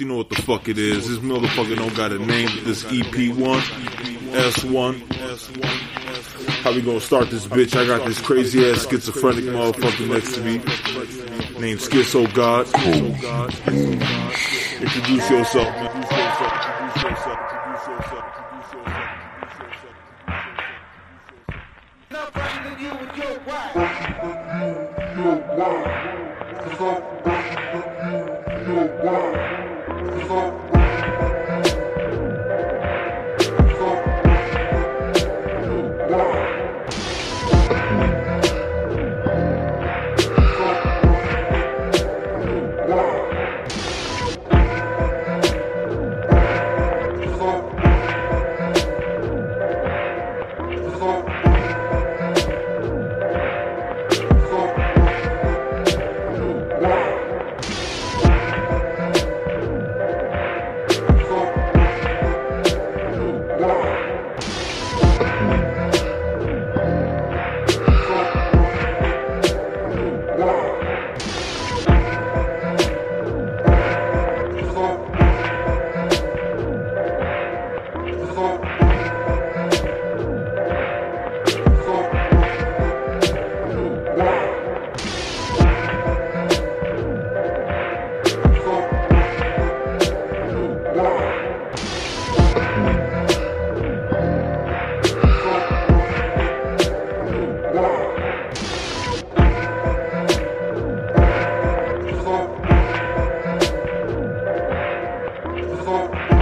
You know what the fuck it is. This motherfucker don't got a name. This EP1, S1. How we gonna start this bitch? I got this crazy ass schizophrenic motherfucker next to me named Schizo God. Introduce yourself, man people Show! Thank you.